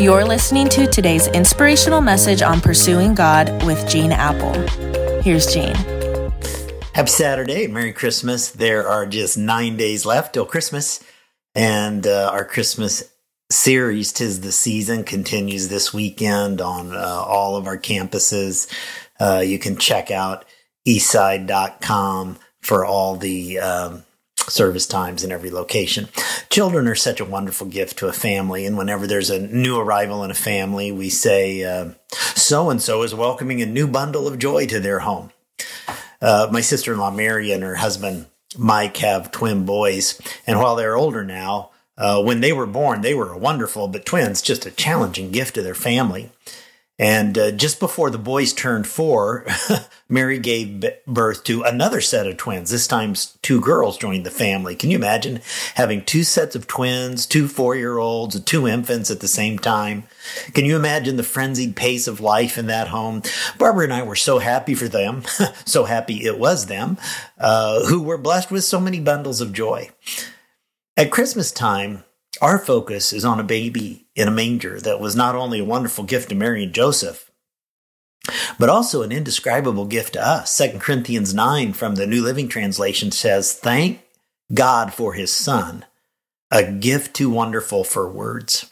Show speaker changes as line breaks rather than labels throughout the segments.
You're listening to today's inspirational message on pursuing God with Gene Appel. Here's Gene.
Happy Saturday. Merry Christmas. There are just nine days left till Christmas. And uh, our Christmas series, Tis the Season, continues this weekend on uh, all of our campuses. Uh, you can check out eastside.com for all the um, service times in every location. Children are such a wonderful gift to a family. And whenever there's a new arrival in a family, we say, so and so is welcoming a new bundle of joy to their home. Uh, my sister in law, Mary, and her husband, Mike, have twin boys. And while they're older now, uh, when they were born, they were wonderful, but twins, just a challenging gift to their family. And uh, just before the boys turned four, Mary gave birth to another set of twins. This time, two girls joined the family. Can you imagine having two sets of twins, two four year olds, and two infants at the same time? Can you imagine the frenzied pace of life in that home? Barbara and I were so happy for them, so happy it was them, uh, who were blessed with so many bundles of joy. At Christmas time, our focus is on a baby in a manger that was not only a wonderful gift to Mary and Joseph, but also an indescribable gift to us. 2 Corinthians 9 from the New Living Translation says, Thank God for his son, a gift too wonderful for words.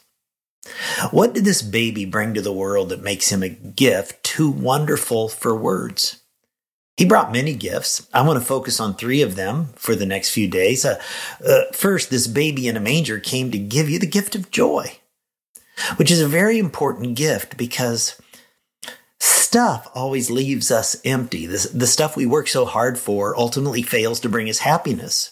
What did this baby bring to the world that makes him a gift too wonderful for words? He brought many gifts. I want to focus on three of them for the next few days. Uh, uh, first, this baby in a manger came to give you the gift of joy, which is a very important gift because stuff always leaves us empty. The, the stuff we work so hard for ultimately fails to bring us happiness.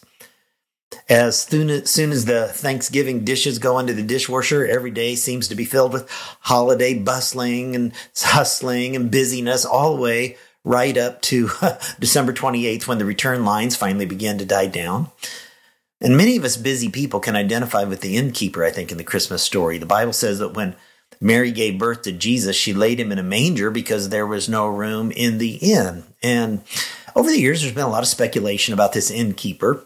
As soon as, soon as the Thanksgiving dishes go into the dishwasher, every day seems to be filled with holiday bustling and hustling and busyness all the way right up to December 28th when the return lines finally began to die down. And many of us busy people can identify with the innkeeper, I think, in the Christmas story. The Bible says that when Mary gave birth to Jesus, she laid him in a manger because there was no room in the inn. And over the years, there's been a lot of speculation about this innkeeper.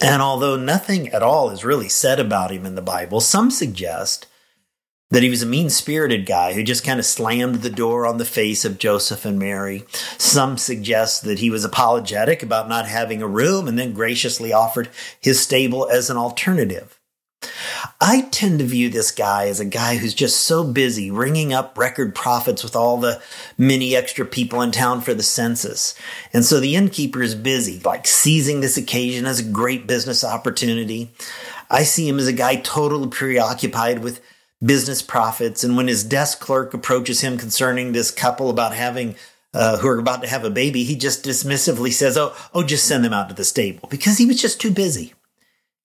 And although nothing at all is really said about him in the Bible, some suggest that he was a mean spirited guy who just kind of slammed the door on the face of Joseph and Mary. Some suggest that he was apologetic about not having a room and then graciously offered his stable as an alternative. I tend to view this guy as a guy who's just so busy ringing up record profits with all the many extra people in town for the census. And so the innkeeper is busy, like seizing this occasion as a great business opportunity. I see him as a guy totally preoccupied with business profits. And when his desk clerk approaches him concerning this couple about having, uh, who are about to have a baby, he just dismissively says, Oh, oh, just send them out to the stable because he was just too busy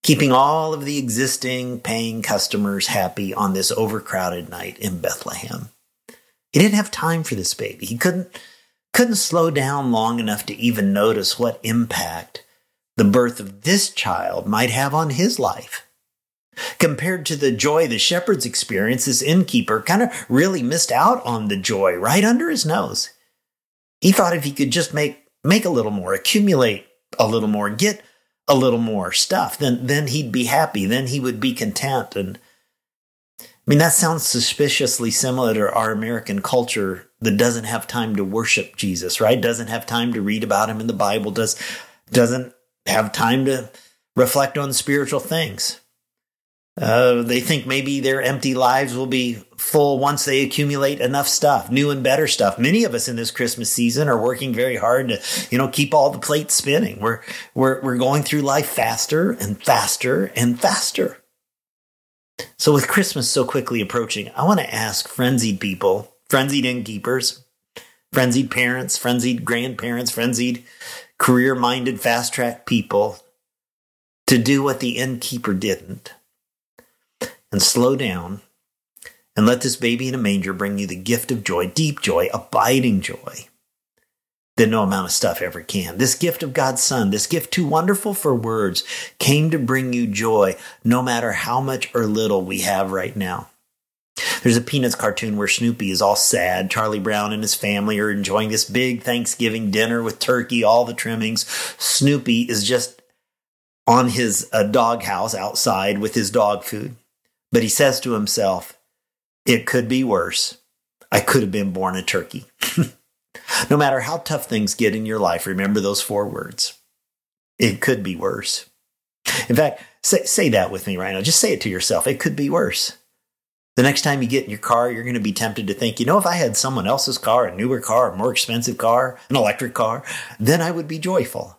keeping all of the existing paying customers happy on this overcrowded night in Bethlehem. He didn't have time for this baby. He couldn't, couldn't slow down long enough to even notice what impact the birth of this child might have on his life. Compared to the joy the shepherds experienced, this innkeeper kind of really missed out on the joy right under his nose. He thought if he could just make, make a little more, accumulate a little more, get a little more stuff, then, then he'd be happy. Then he would be content. And I mean, that sounds suspiciously similar to our American culture that doesn't have time to worship Jesus, right? Doesn't have time to read about him in the Bible, does, doesn't have time to reflect on spiritual things. Uh, they think maybe their empty lives will be full once they accumulate enough stuff, new and better stuff. Many of us in this Christmas season are working very hard to, you know, keep all the plates spinning. We're, we're, we're going through life faster and faster and faster. So with Christmas so quickly approaching, I want to ask frenzied people, frenzied innkeepers, frenzied parents, frenzied grandparents, frenzied career minded fast track people to do what the innkeeper didn't and slow down and let this baby in a manger bring you the gift of joy, deep joy, abiding joy that no amount of stuff ever can. This gift of God's Son, this gift too wonderful for words, came to bring you joy, no matter how much or little we have right now. There's a Peanuts cartoon where Snoopy is all sad. Charlie Brown and his family are enjoying this big Thanksgiving dinner with turkey, all the trimmings. Snoopy is just on his uh, doghouse outside with his dog food. But he says to himself, It could be worse. I could have been born a turkey. no matter how tough things get in your life, remember those four words. It could be worse. In fact, say, say that with me right now. Just say it to yourself. It could be worse. The next time you get in your car, you're going to be tempted to think, you know, if I had someone else's car, a newer car, a more expensive car, an electric car, then I would be joyful.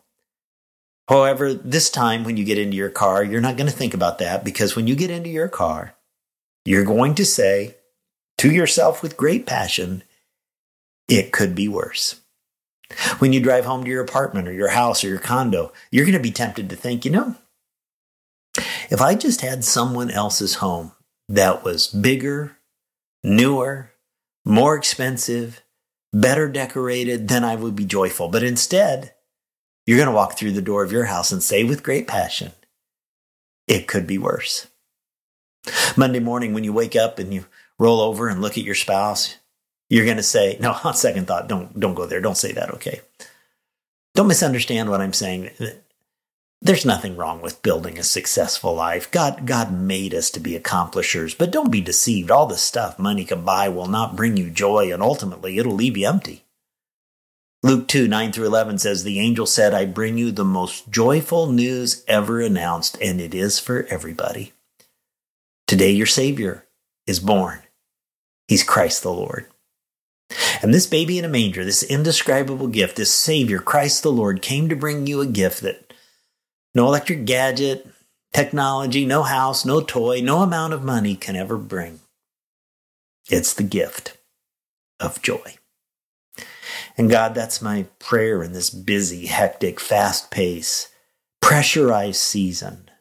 However, this time when you get into your car, you're not going to think about that because when you get into your car, you're going to say to yourself with great passion, it could be worse. When you drive home to your apartment or your house or your condo, you're going to be tempted to think, you know, if I just had someone else's home that was bigger, newer, more expensive, better decorated, then I would be joyful. But instead, you're going to walk through the door of your house and say with great passion, it could be worse. Monday morning, when you wake up and you roll over and look at your spouse, you're going to say, no, on second thought, don't, don't go there. Don't say that. Okay. Don't misunderstand what I'm saying. There's nothing wrong with building a successful life. God, God made us to be accomplishers, but don't be deceived. All the stuff money can buy will not bring you joy, and ultimately it'll leave you empty. Luke 2 9 through 11 says, The angel said, I bring you the most joyful news ever announced, and it is for everybody. Today your Savior is born. He's Christ the Lord. And this baby in a manger, this indescribable gift, this Savior, Christ the Lord, came to bring you a gift that no electric gadget, technology, no house, no toy, no amount of money can ever bring. It's the gift of joy. And God, that's my prayer in this busy, hectic, fast paced, pressurized season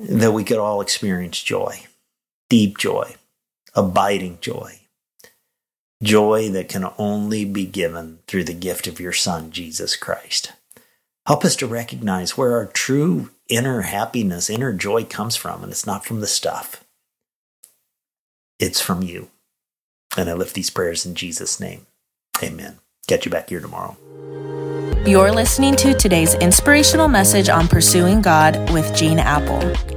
that we could all experience joy, deep joy, abiding joy, joy that can only be given through the gift of your Son, Jesus Christ. Help us to recognize where our true inner happiness, inner joy comes from, and it's not from the stuff, it's from you. And I lift these prayers in Jesus' name. Amen. Catch you back here tomorrow.
You're listening to today's inspirational message on pursuing God with Gene Appel.